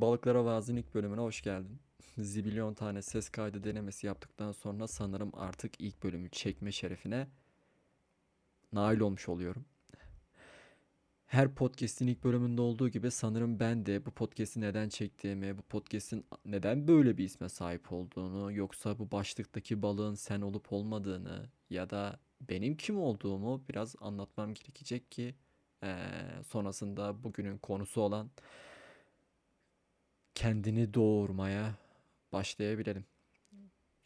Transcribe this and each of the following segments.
Balıklara Vaaz'ın ilk bölümüne hoş geldin. Zibilyon tane ses kaydı denemesi yaptıktan sonra sanırım artık ilk bölümü çekme şerefine nail olmuş oluyorum. Her podcast'in ilk bölümünde olduğu gibi sanırım ben de bu podcast'i neden çektiğimi, bu podcast'in neden böyle bir isme sahip olduğunu, yoksa bu başlıktaki balığın sen olup olmadığını ya da benim kim olduğumu biraz anlatmam gerekecek ki eee, sonrasında bugünün konusu olan kendini doğurmaya başlayabilelim.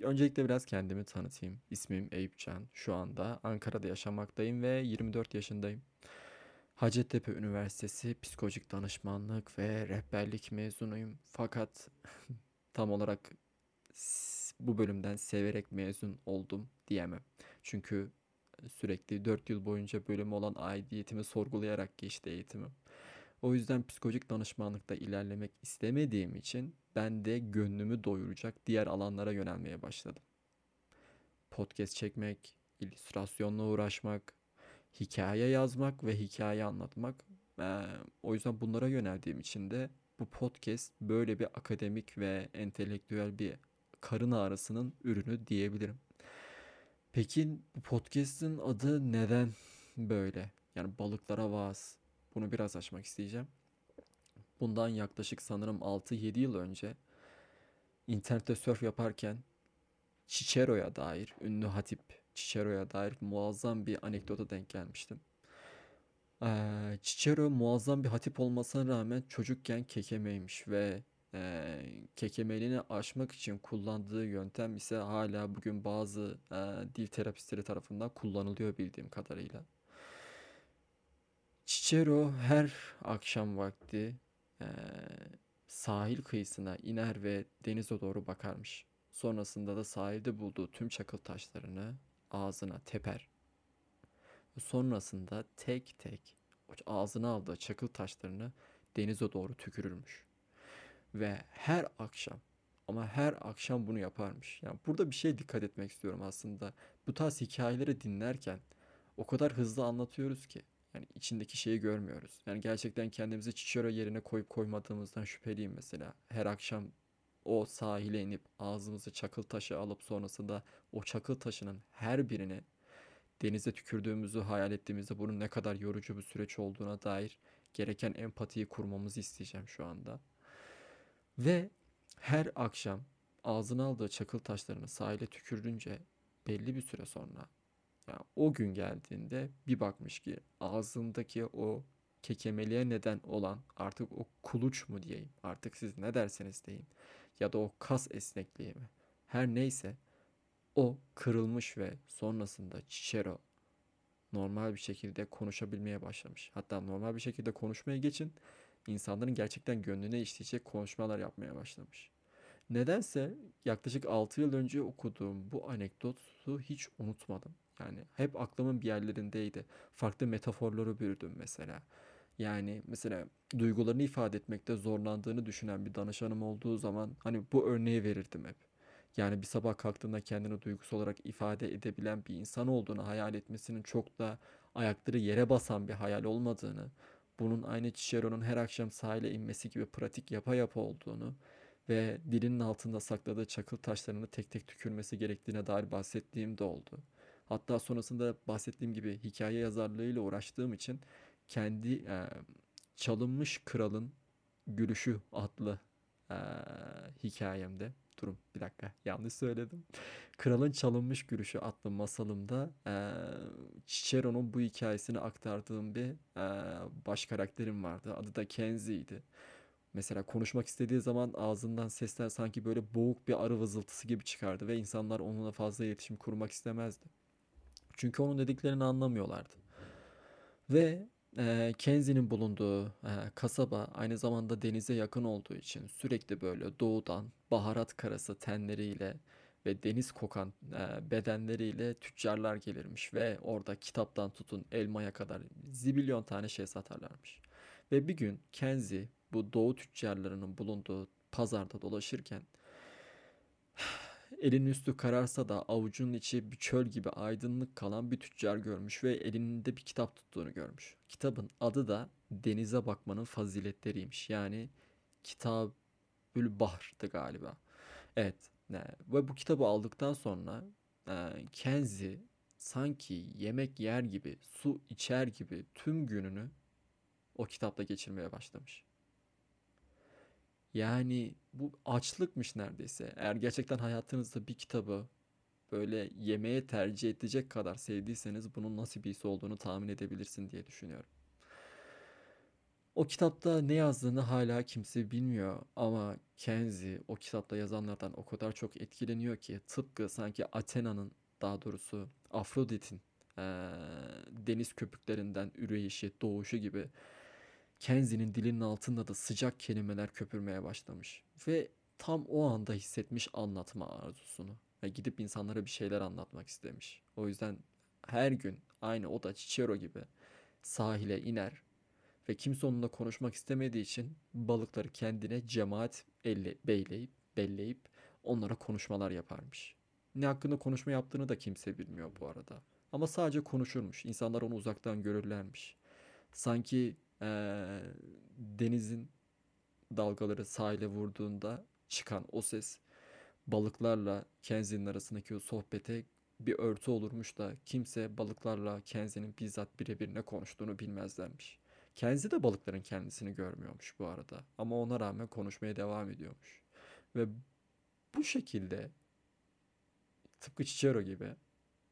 Öncelikle biraz kendimi tanıtayım. İsmim Eyüp Can. Şu anda Ankara'da yaşamaktayım ve 24 yaşındayım. Hacettepe Üniversitesi Psikolojik Danışmanlık ve Rehberlik mezunuyum. Fakat tam olarak bu bölümden severek mezun oldum diyemem. Çünkü sürekli 4 yıl boyunca bölümü olan aidiyetimi sorgulayarak geçti eğitimim. O yüzden psikolojik danışmanlıkta ilerlemek istemediğim için ben de gönlümü doyuracak diğer alanlara yönelmeye başladım. Podcast çekmek, illüstrasyonla uğraşmak, hikaye yazmak ve hikaye anlatmak. Eee, o yüzden bunlara yöneldiğim için de bu podcast böyle bir akademik ve entelektüel bir karın ağrısının ürünü diyebilirim. Peki bu podcast'in adı neden böyle? Yani balıklara vaaz. Bunu biraz açmak isteyeceğim. Bundan yaklaşık sanırım 6-7 yıl önce internette surf yaparken Cicero'ya dair, ünlü hatip Cicero'ya dair muazzam bir anekdota denk gelmiştim. Ee, Cicero muazzam bir hatip olmasına rağmen çocukken kekemeymiş ve e, kekemeliğini aşmak için kullandığı yöntem ise hala bugün bazı e, dil terapistleri tarafından kullanılıyor bildiğim kadarıyla. Cicero her akşam vakti eee, sahil kıyısına iner ve denize doğru bakarmış. Sonrasında da sahilde bulduğu tüm çakıl taşlarını ağzına teper. Sonrasında tek tek ağzına aldığı çakıl taşlarını denize doğru tükürürmüş. Ve her akşam ama her akşam bunu yaparmış. Yani burada bir şey dikkat etmek istiyorum aslında. Bu tarz hikayeleri dinlerken o kadar hızlı anlatıyoruz ki. Yani içindeki şeyi görmüyoruz. Yani gerçekten kendimizi Cicero yerine koyup koymadığımızdan şüpheliyim mesela. Her akşam o sahile inip ağzımızı çakıl taşı alıp sonrasında o çakıl taşının her birini denize tükürdüğümüzü hayal ettiğimizde bunun ne kadar yorucu bir süreç olduğuna dair gereken empatiyi kurmamızı isteyeceğim şu anda. Ve her akşam ağzına aldığı çakıl taşlarını sahile tükürünce belli bir süre sonra yani o gün geldiğinde bir bakmış ki ağzındaki o kekemeliğe neden olan artık o kuluç mu diyeyim artık siz ne derseniz deyin ya da o kas esnekliği mi her neyse o kırılmış ve sonrasında Cicero normal bir şekilde konuşabilmeye başlamış. Hatta normal bir şekilde konuşmaya geçin insanların gerçekten gönlüne işleyecek konuşmalar yapmaya başlamış. Nedense yaklaşık 6 yıl önce okuduğum bu anekdotu hiç unutmadım. Yani hep aklımın bir yerlerindeydi. Farklı metaforları bürüdüm mesela. Yani mesela duygularını ifade etmekte zorlandığını düşünen bir danışanım olduğu zaman hani bu örneği verirdim hep. Yani bir sabah kalktığında kendini duygusal olarak ifade edebilen bir insan olduğunu hayal etmesinin çok da ayakları yere basan bir hayal olmadığını, bunun aynı Cicero'nun her akşam sahile inmesi gibi pratik yapa yapa olduğunu ve dilinin altında sakladığı çakıl taşlarını tek tek tükürmesi gerektiğine dair bahsettiğim de oldu. Hatta sonrasında bahsettiğim gibi hikaye yazarlığıyla uğraştığım için kendi e, Çalınmış Kralın Gülüşü adlı e, hikayemde Durum bir dakika yanlış söyledim. Kralın Çalınmış Gülüşü adlı masalımda e, Cicero'nun bu hikayesini aktardığım bir e, baş karakterim vardı. Adı da Kenzie'ydi. Mesela konuşmak istediği zaman ağzından sesler sanki böyle boğuk bir arı vızıltısı gibi çıkardı ve insanlar onunla fazla iletişim kurmak istemezdi. Çünkü onun dediklerini anlamıyorlardı. Ve e, Kenzie'nin bulunduğu e, kasaba aynı zamanda denize yakın olduğu için sürekli böyle doğudan baharat karası tenleriyle ve deniz kokan e, bedenleriyle tüccarlar gelirmiş ve orada kitaptan tutun elmaya kadar zibilyon tane şey satarlarmış. Ve bir gün Kenzie bu doğu tüccarlarının bulunduğu pazarda dolaşırken Elinin üstü kararsa da avucunun içi bir çöl gibi aydınlık kalan bir tüccar görmüş ve elinde bir kitap tuttuğunu görmüş. Kitabın adı da Denize Bakmanın Faziletleriymiş. Yani kitap Gülbahr'dı galiba. Evet. Ve bu kitabı aldıktan sonra e, Kenzi sanki yemek yer gibi, su içer gibi tüm gününü o kitapla geçirmeye başlamış. Yani bu açlıkmış neredeyse. Eğer gerçekten hayatınızda bir kitabı böyle yemeye tercih edecek kadar sevdiyseniz bunun nasıl bir his olduğunu tahmin edebilirsin diye düşünüyorum. O kitapta ne yazdığını hala kimse bilmiyor ama Kenzi o kitapta yazanlardan o kadar çok etkileniyor ki tıpkı sanki Athena'nın daha doğrusu Afrodit'in eee, deniz köpüklerinden üreyişi, doğuşu gibi Kenzi'nin dilinin altında da sıcak kelimeler köpürmeye başlamış. Ve tam o anda hissetmiş anlatma arzusunu. Ve gidip insanlara bir şeyler anlatmak istemiş. O yüzden her gün aynı o da Cicero gibi sahile iner ve kimse onunla konuşmak istemediği için balıkları kendine cemaat elle, beyleyip, belleyip onlara konuşmalar yaparmış. Ne hakkında konuşma yaptığını da kimse bilmiyor bu arada. Ama sadece konuşurmuş. İnsanlar onu uzaktan görürlermiş. Sanki eee, denizin dalgaları sahile vurduğunda çıkan o ses balıklarla Kenzie'nin arasındaki o sohbete bir örtü olurmuş da kimse balıklarla Kenzie'nin bizzat birebir ne konuştuğunu bilmezlermiş. Kenzie de balıkların kendisini görmüyormuş bu arada ama ona rağmen konuşmaya devam ediyormuş. Ve bu şekilde tıpkı Cicero gibi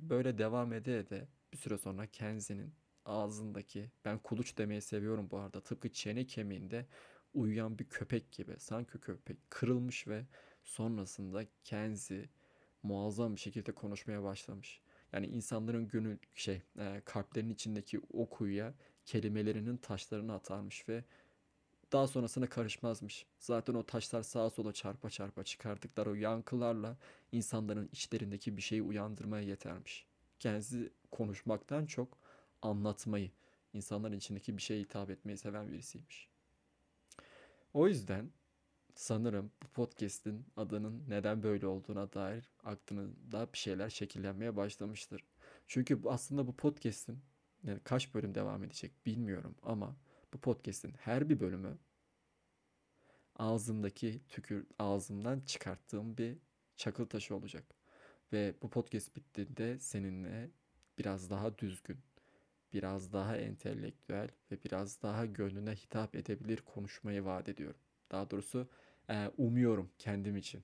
böyle devam ede ede bir süre sonra Kenzie'nin ağzındaki ben kuluç demeyi seviyorum bu arada tıpkı çene kemiğinde uyuyan bir köpek gibi sanki köpek kırılmış ve sonrasında Kenzie muazzam bir şekilde konuşmaya başlamış. Yani insanların gönül şey e, kalplerinin içindeki o kuyuya kelimelerinin taşlarını atarmış ve daha sonrasına karışmazmış. Zaten o taşlar sağa sola çarpa çarpa çıkardıkları o yankılarla insanların içlerindeki bir şeyi uyandırmaya yetermiş. Kendisi konuşmaktan çok anlatmayı, insanların içindeki bir şeye hitap etmeyi seven birisiymiş. O yüzden sanırım bu podcast'in adının neden böyle olduğuna dair aklında bir şeyler şekillenmeye başlamıştır. Çünkü aslında bu podcast'in yani kaç bölüm devam edecek bilmiyorum ama bu podcast'in her bir bölümü ağzımdaki tükür ağzımdan çıkarttığım bir çakıl taşı olacak. Ve bu podcast bittiğinde seninle biraz daha düzgün, biraz daha entelektüel ve biraz daha gönlüne hitap edebilir konuşmayı vaat ediyorum. Daha doğrusu e, umuyorum kendim için.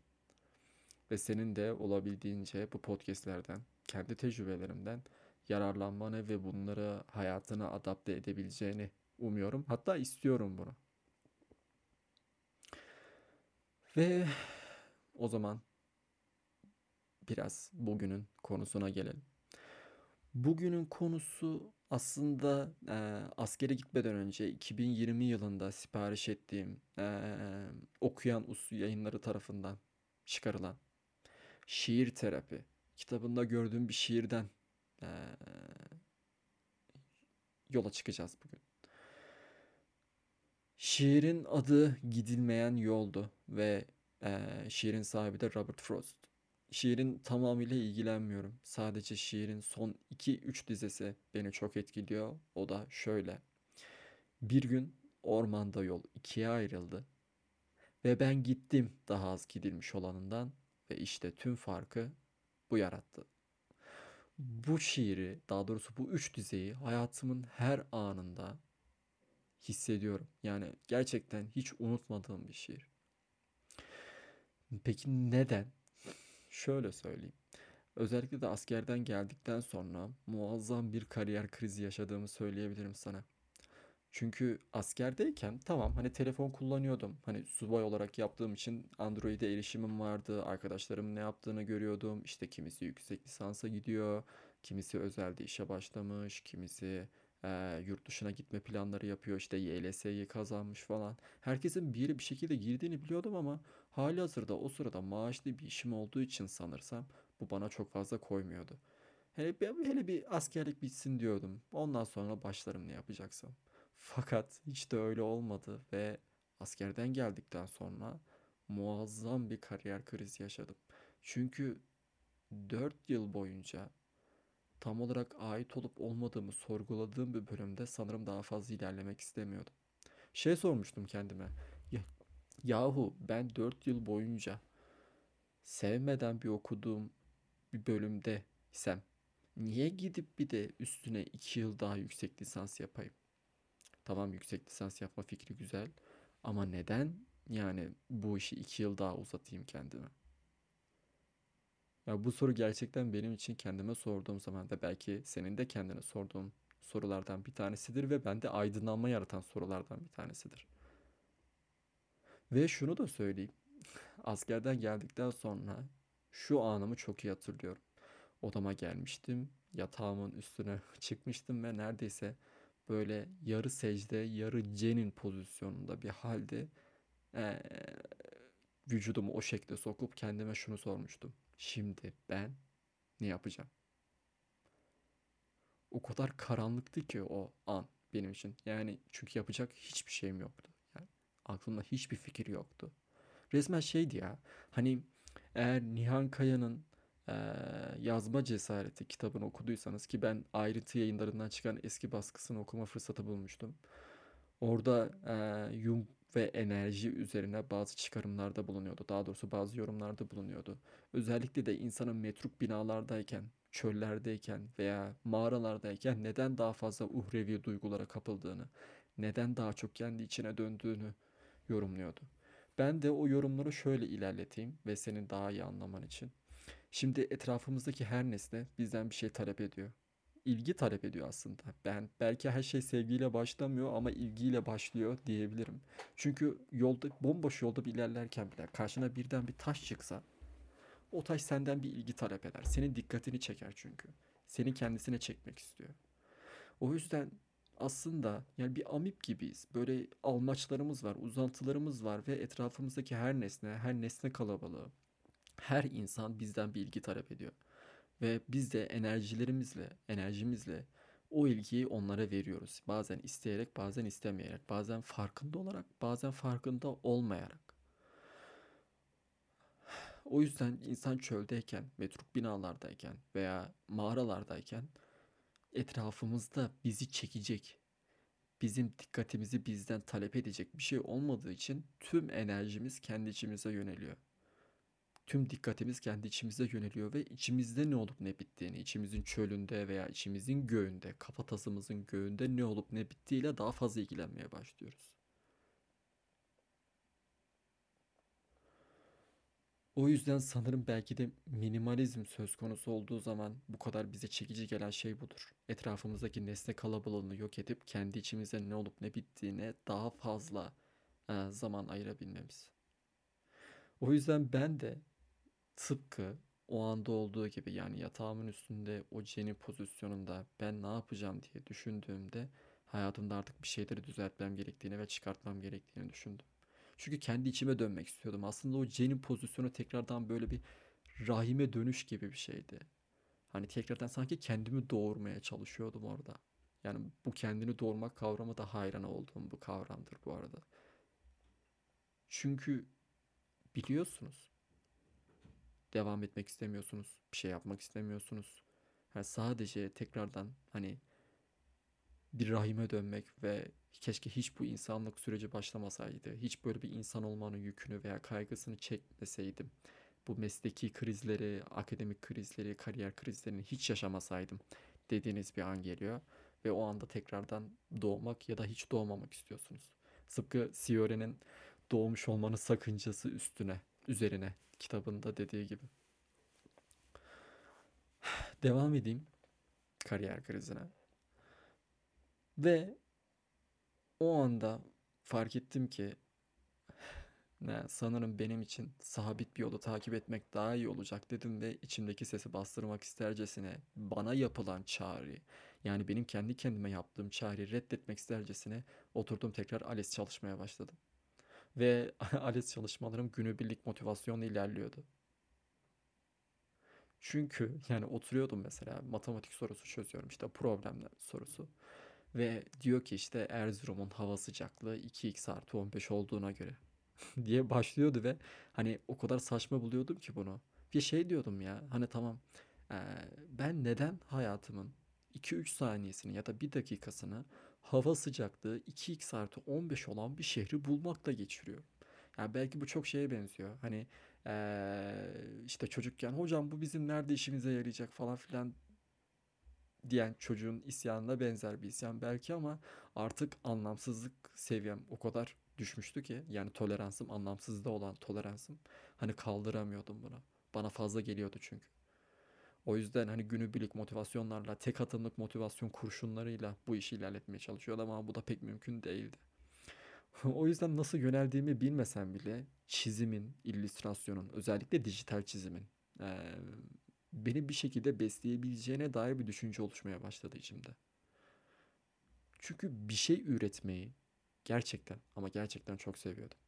Ve senin de olabildiğince bu podcastlerden, kendi tecrübelerimden yararlanmanı ve bunları hayatına adapte edebileceğini umuyorum. Hatta istiyorum bunu. Ve o zaman biraz bugünün konusuna gelelim. Bugünün konusu aslında e, askere gitmeden önce 2020 yılında sipariş ettiğim e, Okuyan Usu yayınları tarafından çıkarılan Şiir Terapi kitabında gördüğüm bir şiirden e, yola çıkacağız bugün. Şiirin adı Gidilmeyen Yoldu ve eee, şiirin sahibi de Robert Frost. Şiirin tamamıyla ilgilenmiyorum. Sadece şiirin son iki üç dizesi beni çok etkiliyor. O da şöyle. Bir gün ormanda yol ikiye ayrıldı ve ben gittim daha az gidilmiş olanından ve işte tüm farkı bu yarattı. Bu şiiri, daha doğrusu bu üç dizeyi hayatımın her anında hissediyorum. Yani gerçekten hiç unutmadığım bir şiir. Peki neden? Şöyle söyleyeyim. Özellikle de askerden geldikten sonra muazzam bir kariyer krizi yaşadığımı söyleyebilirim sana. Çünkü askerdeyken tamam hani telefon kullanıyordum. Hani subay olarak yaptığım için Android'e erişimim vardı. Arkadaşlarımın ne yaptığını görüyordum. İşte kimisi yüksek lisansa gidiyor. Kimisi özelde işe başlamış. Kimisi eee, yurt dışına gitme planları yapıyor. İşte YLS'yi kazanmış falan. Herkesin bir bir şekilde girdiğini biliyordum ama halihazırda o sırada maaşlı bir işim olduğu için sanırsam bu bana çok fazla koymuyordu. Hele, bir- hele bir askerlik bitsin diyordum. Ondan sonra başlarım ne yapacaksam. Fakat hiç de öyle olmadı ve askerden geldikten sonra muazzam bir kariyer krizi yaşadım. Çünkü 4 yıl boyunca tam olarak ait olup olmadığımı sorguladığım bir bölümde sanırım daha fazla ilerlemek istemiyordum. Şey sormuştum kendime. Ya Yahu ben 4 yıl boyunca sevmeden bir okuduğum bir bölümde isem niye gidip bir de üstüne 2 yıl daha yüksek lisans yapayım? Tamam yüksek lisans yapma fikri güzel ama neden yani bu işi 2 yıl daha uzatayım kendime? Ya bu soru gerçekten benim için kendime sorduğum zaman ve belki senin de kendine sorduğun sorulardan bir tanesidir ve bende aydınlanma yaratan sorulardan bir tanesidir. Ve şunu da söyleyeyim. Askerden geldikten sonra şu anımı çok iyi hatırlıyorum. Odama gelmiştim. Yatağımın üstüne çıkmıştım ve neredeyse böyle yarı secde, yarı cenin pozisyonunda bir halde eee, vücudumu o şekilde sokup kendime şunu sormuştum. Şimdi ben ne yapacağım? O kadar karanlıktı ki o an benim için. Yani çünkü yapacak hiçbir şeyim yoktu. Yani aklımda hiçbir fikir yoktu. Resmen şeydi ya. Hani eğer Nihan Kaya'nın eee, Yazma Cesareti kitabını okuduysanız ki ben ayrıntı yayınlarından çıkan eski baskısını okuma fırsatı bulmuştum. Orada eee, Jung ve enerji üzerine bazı çıkarımlarda bulunuyordu. Daha doğrusu bazı yorumlarda bulunuyordu. Özellikle de insanın metruk binalardayken, çöllerdeyken veya mağaralardayken neden daha fazla uhrevi duygulara kapıldığını, neden daha çok kendi içine döndüğünü yorumluyordu. Ben de o yorumları şöyle ilerleteyim ve senin daha iyi anlaman için. Şimdi etrafımızdaki her nesne bizden bir şey talep ediyor. İlgi talep ediyor aslında. Ben belki her şey sevgiyle başlamıyor ama ilgiyle başlıyor diyebilirim. Çünkü yolda bomboş yolda bir ilerlerken bile karşına birden bir taş çıksa o taş senden bir ilgi talep eder. Senin dikkatini çeker çünkü. Seni kendisine çekmek istiyor. O yüzden aslında yani bir amip gibiyiz. Böyle almaçlarımız var, uzantılarımız var ve etrafımızdaki her nesne, her nesne kalabalığı, her insan bizden bir ilgi talep ediyor. Ve biz de enerjilerimizle, enerjimizle o ilgiyi onlara veriyoruz. Bazen isteyerek, bazen istemeyerek, bazen farkında olarak, bazen farkında olmayarak. O yüzden insan çöldeyken, metruk binalardayken veya mağaralardayken etrafımızda bizi çekecek, bizim dikkatimizi bizden talep edecek bir şey olmadığı için tüm enerjimiz kendi içimize yöneliyor. Tüm dikkatimiz kendi içimize yöneliyor ve içimizde ne olup ne bittiğini, içimizin çölünde veya içimizin göğünde, kafatasımızın göğünde ne olup ne bittiğiyle daha fazla ilgilenmeye başlıyoruz. O yüzden sanırım belki de minimalizm söz konusu olduğu zaman bu kadar bize çekici gelen şey budur. Etrafımızdaki nesne kalabalığını yok edip kendi içimize ne olup ne bittiğine daha fazla e, zaman ayırabilmemiz. O yüzden ben de tıpkı o anda olduğu gibi yani yatağımın üstünde o Jenny pozisyonunda ben ne yapacağım diye düşündüğümde hayatımda artık bir şeyleri düzeltmem gerektiğini ve çıkartmam gerektiğini düşündüm. Çünkü kendi içime dönmek istiyordum. Aslında o Jenny pozisyonu tekrardan böyle bir rahime dönüş gibi bir şeydi. Hani tekrardan sanki kendimi doğurmaya çalışıyordum orada. Yani bu kendini doğurmak kavramı da hayran olduğum bu kavramdır bu arada. Çünkü biliyorsunuz devam etmek istemiyorsunuz. Bir şey yapmak istemiyorsunuz. Yani sadece tekrardan hani bir rahime dönmek ve keşke hiç bu insanlık süreci başlamasaydı. Hiç böyle bir insan olmanın yükünü veya kaygısını çekmeseydim. Bu mesleki krizleri, akademik krizleri, kariyer krizlerini hiç yaşamasaydım dediğiniz bir an geliyor. Ve o anda tekrardan doğmak ya da hiç doğmamak istiyorsunuz. Tıpkı Siore'nin doğmuş olmanın sakıncası üstüne, üzerine kitabında dediği gibi. Devam edeyim kariyer krizine. Ve o anda fark ettim ki ne, sanırım benim için sabit bir yolu takip etmek daha iyi olacak dedim ve içimdeki sesi bastırmak istercesine bana yapılan çağrı yani benim kendi kendime yaptığım çağrıyı reddetmek istercesine oturdum tekrar ALES çalışmaya başladım. Ve ALES çalışmalarım günübirlik motivasyonla ilerliyordu. Çünkü yani oturuyordum mesela matematik sorusu çözüyorum işte problemler sorusu. Ve diyor ki işte Erzurum'un hava sıcaklığı 2x artı 15 olduğuna göre diye başlıyordu ve hani o kadar saçma buluyordum ki bunu. Bir şey diyordum ya hani tamam ben neden hayatımın 2-3 saniyesini ya da bir dakikasını hava sıcaklığı 2x artı 15 olan bir şehri bulmakla geçiriyorum. Yani belki bu çok şeye benziyor. Hani eee, işte çocukken hocam bu bizim nerede işimize yarayacak falan filan diyen çocuğun isyanına benzer bir isyan belki ama artık anlamsızlık seviyem o kadar düşmüştü ki yani toleransım anlamsızda olan toleransım hani kaldıramıyordum bunu. Bana fazla geliyordu çünkü. O yüzden hani günübirlik motivasyonlarla, tek atımlık motivasyon kurşunlarıyla bu işi ilerletmeye çalışıyordum ama bu da pek mümkün değildi. O yüzden nasıl yöneldiğimi bilmesem bile çizimin, illüstrasyonun, özellikle dijital çizimin eee, beni bir şekilde besleyebileceğine dair bir düşünce oluşmaya başladı içimde. Çünkü bir şey üretmeyi gerçekten ama gerçekten çok seviyordum.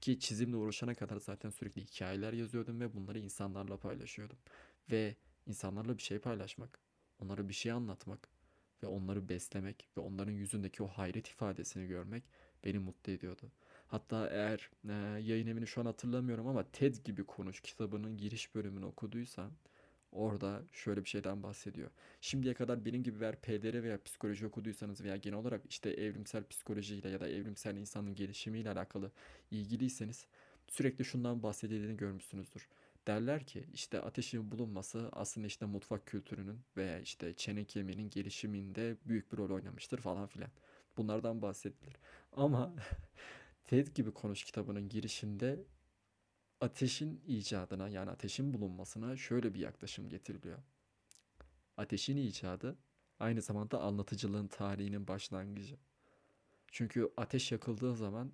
Ki çizimle uğraşana kadar zaten sürekli hikayeler yazıyordum ve bunları insanlarla paylaşıyordum. Ve insanlarla bir şey paylaşmak, onlara bir şey anlatmak ve onları beslemek ve onların yüzündeki o hayret ifadesini görmek beni mutlu ediyordu. Hatta eğer e, yayın evini şu an hatırlamıyorum ama TED gibi konuş kitabının giriş bölümünü okuduysan orada şöyle bir şeyden bahsediyor. Şimdiye kadar benim gibi eğer PDR veya psikoloji okuduysanız veya genel olarak işte evrimsel psikolojiyle ya da evrimsel insanın gelişimiyle alakalı ilgiliyseniz sürekli şundan bahsedildiğini görmüşsünüzdür. Derler ki işte ateşin bulunması aslında işte mutfak kültürünün veya işte çene kemiğinin gelişiminde büyük bir rol oynamıştır falan filan. Bunlardan bahsedilir. Ama TED gibi konuş kitabının girişinde ateşin icadına yani ateşin bulunmasına şöyle bir yaklaşım getiriliyor. Ateşin icadı aynı zamanda anlatıcılığın tarihinin başlangıcı. Çünkü ateş yakıldığı zaman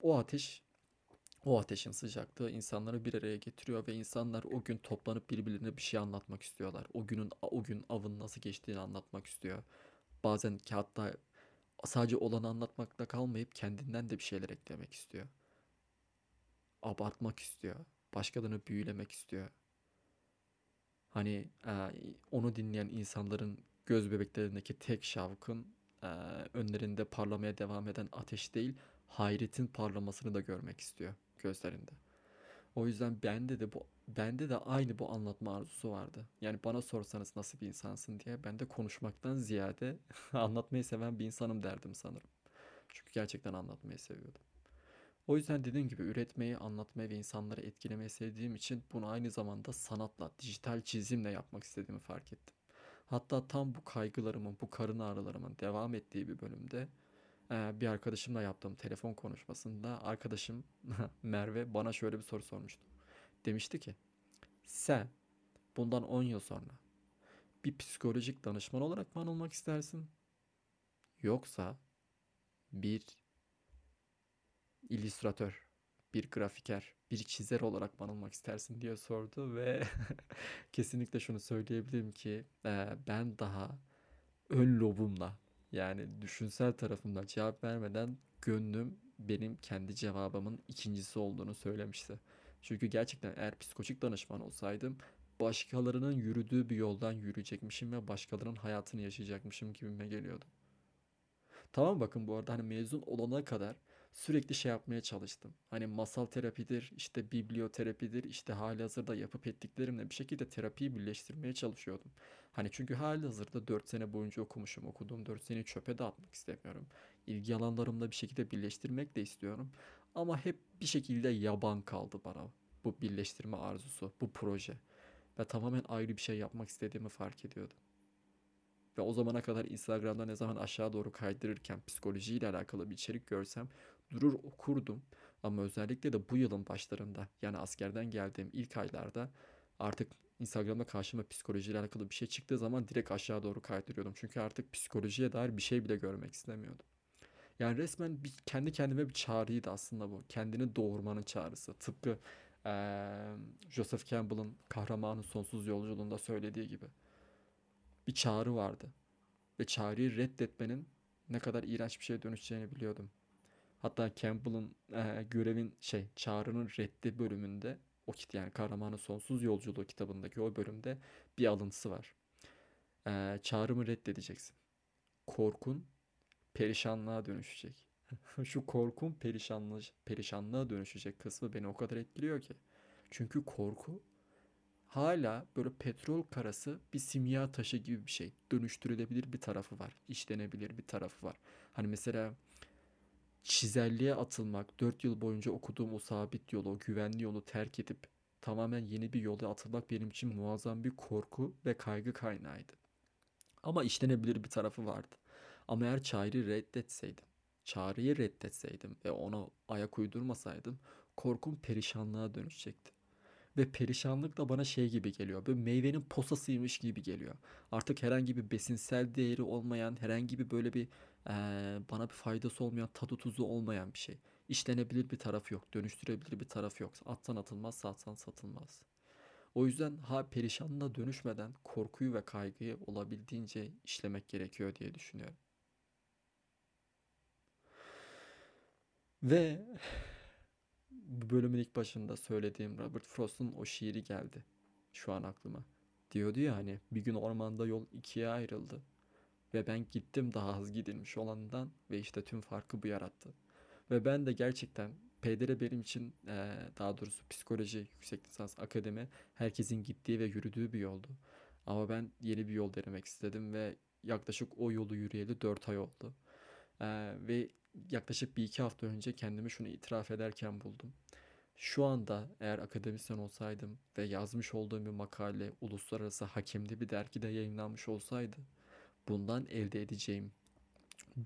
o ateş o ateşin sıcaklığı insanları bir araya getiriyor ve insanlar o gün toplanıp birbirlerine bir şey anlatmak istiyorlar. O günün o gün avın nasıl geçtiğini anlatmak istiyor. Bazen hatta sadece olanı anlatmakla kalmayıp kendinden de bir şeyler eklemek istiyor. Abartmak istiyor. Başkalarını büyülemek istiyor. Hani e, onu dinleyen insanların göz bebeklerindeki tek şavkın e, önlerinde parlamaya devam eden ateş değil, hayretin parlamasını da görmek istiyor gözlerinde. O yüzden bende de bu bende de aynı bu anlatma arzusu vardı. Yani bana sorsanız nasıl bir insansın diye ben de konuşmaktan ziyade anlatmayı seven bir insanım derdim sanırım. Çünkü gerçekten anlatmayı seviyordum. O yüzden dediğim gibi üretmeyi, anlatmayı ve insanları etkilemeyi sevdiğim için bunu aynı zamanda sanatla, dijital çizimle yapmak istediğimi fark ettim. Hatta tam bu kaygılarımın, bu karın ağrılarımın devam ettiği bir bölümde bir arkadaşımla yaptığım telefon konuşmasında arkadaşım Merve bana şöyle bir soru sormuştu. Demişti ki sen bundan 10 yıl sonra bir psikolojik danışman olarak mı anılmak istersin? Yoksa bir illüstratör, bir grafiker, bir çizer olarak mı anılmak istersin diye sordu ve kesinlikle şunu söyleyebilirim ki e, ben daha ön lobumla yani düşünsel tarafımdan cevap vermeden gönlüm benim kendi cevabımın ikincisi olduğunu söylemişti. Çünkü gerçekten eğer psikolojik danışman olsaydım başkalarının yürüdüğü bir yoldan yürüyecekmişim ve başkalarının hayatını yaşayacakmışım gibime geliyordu. Tamam bakın bu arada hani mezun olana kadar sürekli şey yapmaya çalıştım. Hani masal terapidir, işte biblioterapidir, işte halihazırda yapıp ettiklerimle bir şekilde terapiyi birleştirmeye çalışıyordum. Hani çünkü halihazırda 4 sene boyunca okumuşum. Okuduğum 4 seneyi çöpe dağıtmak istemiyorum. İlgi alanlarımla bir şekilde birleştirmek de istiyorum. Ama hep bir şekilde yaban kaldı bana bu birleştirme arzusu, bu proje. Ve tamamen ayrı bir şey yapmak istediğimi fark ediyordum. Ve o zamana kadar Instagram'da ne zaman aşağı doğru kaydırırken psikolojiyle alakalı bir içerik görsem durur okurdum. Ama özellikle de bu yılın başlarında yani askerden geldiğim ilk aylarda artık Instagram'da karşıma psikolojiyle alakalı bir şey çıktığı zaman direkt aşağı doğru kaydırıyordum. Çünkü artık psikolojiye dair bir şey bile görmek istemiyordum. Yani resmen bir, kendi kendime bir çağrıydı aslında bu. Kendini doğurmanın çağrısı. Tıpkı eee, Joseph Campbell'ın Kahramanın Sonsuz Yolculuğunda söylediği gibi. Bir çağrı vardı. Ve çağrıyı reddetmenin ne kadar iğrenç bir şeye dönüşeceğini biliyordum. Hatta Campbell'ın eee, görevin şey çağrının reddi bölümünde o kit yani Kahramanın Sonsuz Yolculuğu kitabındaki o bölümde bir alıntısı var. Eee çağrımı reddedeceksin. Korkun perişanlığa dönüşecek. Şu korkun perişanlığı, perişanlığa dönüşecek kısmı beni o kadar etkiliyor ki. Çünkü korku hala böyle petrol karası bir simya taşı gibi bir şey. Dönüştürülebilir bir tarafı var. işlenebilir bir tarafı var. Hani mesela çizelliğe atılmak, 4 yıl boyunca okuduğum o sabit yolu, o güvenli yolu terk edip tamamen yeni bir yola atılmak benim için muazzam bir korku ve kaygı kaynağıydı. Ama işlenebilir bir tarafı vardı. Ama eğer çağrıyı reddetseydim, çağrıyı reddetseydim ve ona ayak uydurmasaydım korkum perişanlığa dönüşecekti. Ve perişanlık da bana şey gibi geliyor. Böyle meyvenin posasıymış gibi geliyor. Artık herhangi bir besinsel değeri olmayan, herhangi bir böyle bir eee, bana bir faydası olmayan, tadı tuzu olmayan bir şey. İşlenebilir bir tarafı yok, dönüştürebilir bir tarafı yok. Atsan atılmaz, satsan satılmaz. O yüzden ha perişanlığa dönüşmeden korkuyu ve kaygıyı olabildiğince işlemek gerekiyor diye düşünüyorum. Ve bu bölümün ilk başında söylediğim Robert Frost'un o şiiri geldi şu an aklıma. Diyordu ya hani bir gün ormanda yol ikiye ayrıldı ve ben gittim daha az gidilmiş olanından ve işte tüm farkı bu yarattı. Ve ben de gerçekten PDR benim için daha doğrusu psikoloji yüksek lisans akademi herkesin gittiği ve yürüdüğü bir yoldu. Ama ben yeni bir yol denemek istedim ve yaklaşık o yolu yürüyeli 4 ay oldu. Ve yaklaşık bir iki hafta önce kendimi şunu itiraf ederken buldum. Şu anda eğer akademisyen olsaydım ve yazmış olduğum bir makale uluslararası hakemli bir dergide yayınlanmış olsaydı bundan elde edeceğim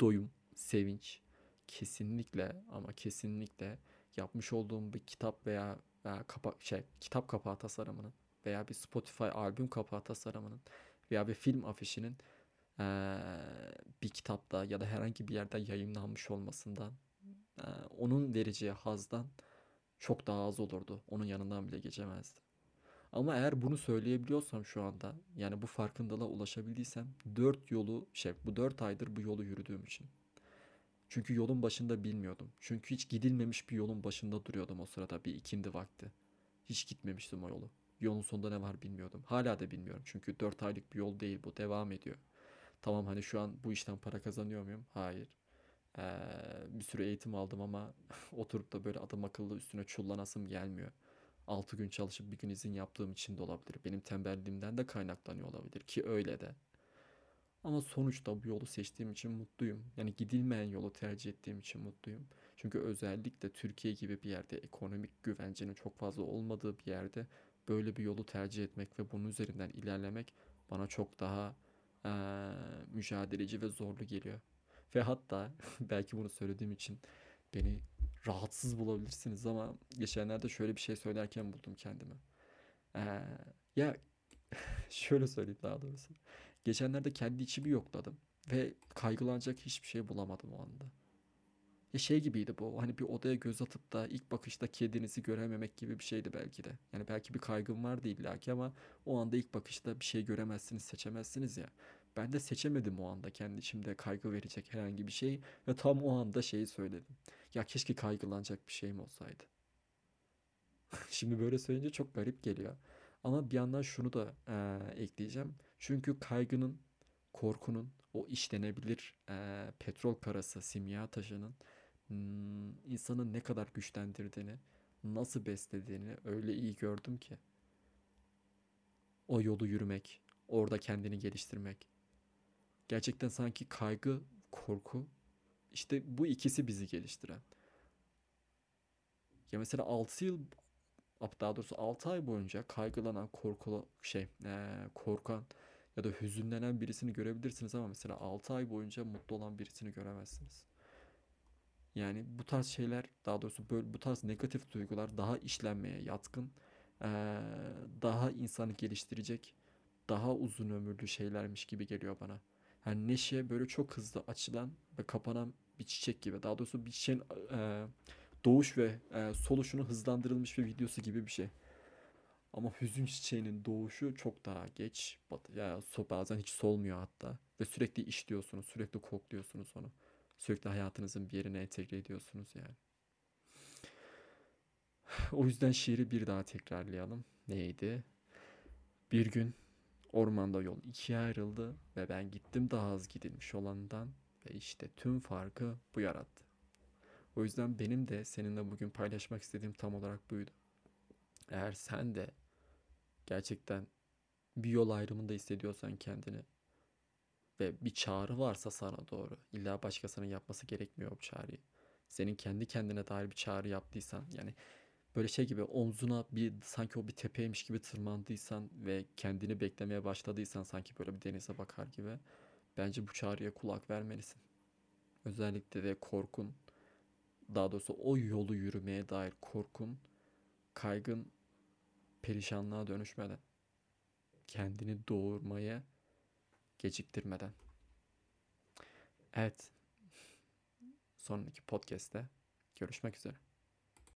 doyum, sevinç kesinlikle ama kesinlikle yapmış olduğum bir kitap veya, veya kapa şey kitap kapağı tasarımının veya bir Spotify albüm kapağı tasarımının veya bir film afişinin eee, bir kitapta ya da herhangi bir yerde yayınlanmış olmasından eee, onun vereceği hazdan çok daha az olurdu. Onun yanından bile geçemezdi. Ama eğer bunu söyleyebiliyorsam şu anda yani bu farkındalığa ulaşabildiysem dört yolu şey bu dört aydır bu yolu yürüdüğüm için. Çünkü yolun başında bilmiyordum. Çünkü hiç gidilmemiş bir yolun başında duruyordum o sırada bir ikindi vakti. Hiç gitmemiştim o yolu. Yolun sonunda ne var bilmiyordum. Hala da bilmiyorum. Çünkü 4 aylık bir yol değil bu. Devam ediyor. Tamam hani şu an bu işten para kazanıyor muyum? Hayır. Ee, bir sürü eğitim aldım ama oturup da böyle adam akıllı üstüne çullanasım gelmiyor. 6 gün çalışıp bir gün izin yaptığım için de olabilir. Benim tembelliğimden de kaynaklanıyor olabilir ki öyle de. Ama sonuçta bu yolu seçtiğim için mutluyum. Yani gidilmeyen yolu tercih ettiğim için mutluyum. Çünkü özellikle Türkiye gibi bir yerde ekonomik güvencenin çok fazla olmadığı bir yerde böyle bir yolu tercih etmek ve bunun üzerinden ilerlemek bana çok daha eee, mücadeleci ve zorlu geliyor. Ve hatta belki bunu söylediğim için beni rahatsız bulabilirsiniz ama geçenlerde şöyle bir şey söylerken buldum kendimi. Eee, ya şöyle söyleyeyim daha doğrusu. Geçenlerde kendi içimi yokladım ve kaygılanacak hiçbir şey bulamadım o anda. Ya şey gibiydi bu. Hani bir odaya göz atıp da ilk bakışta kedinizi görememek gibi bir şeydi belki de. Yani belki bir kaygım vardı illaki ama o anda ilk bakışta bir şey göremezsiniz, seçemezsiniz ya. Ben de seçemedim o anda kendi içimde kaygı verecek herhangi bir şey ve tam o anda şeyi söyledim. Ya keşke kaygılanacak bir şeyim olsaydı. Şimdi böyle söyleyince çok garip geliyor. Ama bir yandan şunu da eee, ekleyeceğim. Çünkü kaygının, korkunun, o işlenebilir eee, petrol karası, simya taşının hmm, insanı ne kadar güçlendirdiğini, nasıl beslediğini öyle iyi gördüm ki. O yolu yürümek, orada kendini geliştirmek. Gerçekten sanki kaygı, korku, işte bu ikisi bizi geliştiren. Ya mesela 6 yıl daha doğrusu 6 ay boyunca kaygılanan, korkulu şey, eee, korkan ya da hüzünlenen birisini görebilirsiniz ama mesela 6 ay boyunca mutlu olan birisini göremezsiniz. Yani bu tarz şeyler, daha doğrusu böyle bu tarz negatif duygular daha işlenmeye yatkın, eee, daha insanı geliştirecek, daha uzun ömürlü şeylermiş gibi geliyor bana. Yani neşe böyle çok hızlı açılan ve kapanan bir çiçek gibi. Daha doğrusu bir çiçeğin eee, doğuş ve eee, soluşunu hızlandırılmış bir videosu gibi bir şey. Ama hüzün çiçeğinin doğuşu çok daha geç. Bat ya bazen hiç solmuyor hatta. Ve sürekli işliyorsunuz, sürekli kokluyorsunuz onu. Sürekli hayatınızın bir yerine entegre ediyorsunuz yani. O yüzden şiiri bir daha tekrarlayalım. Neydi? Bir gün ormanda yol ikiye ayrıldı ve ben gittim daha az gidilmiş olandan ve işte tüm farkı bu yarattı. O yüzden benim de seninle bugün paylaşmak istediğim tam olarak buydu. Eğer sen de gerçekten bir yol ayrımında hissediyorsan kendini ve bir çağrı varsa sana doğru, illa başkasının yapması gerekmiyor bu çağrıyı. senin kendi kendine dair bir çağrı yaptıysan yani böyle şey gibi omzuna bir sanki o bir tepeymiş gibi tırmandıysan ve kendini beklemeye başladıysan sanki böyle bir denize bakar gibi bence bu çağrıya kulak vermelisin. Özellikle de korkun daha doğrusu o yolu yürümeye dair korkun, kaygın perişanlığa dönüşmeden, kendini doğurmaya geciktirmeden. Evet. Sonraki podcast'te görüşmek üzere.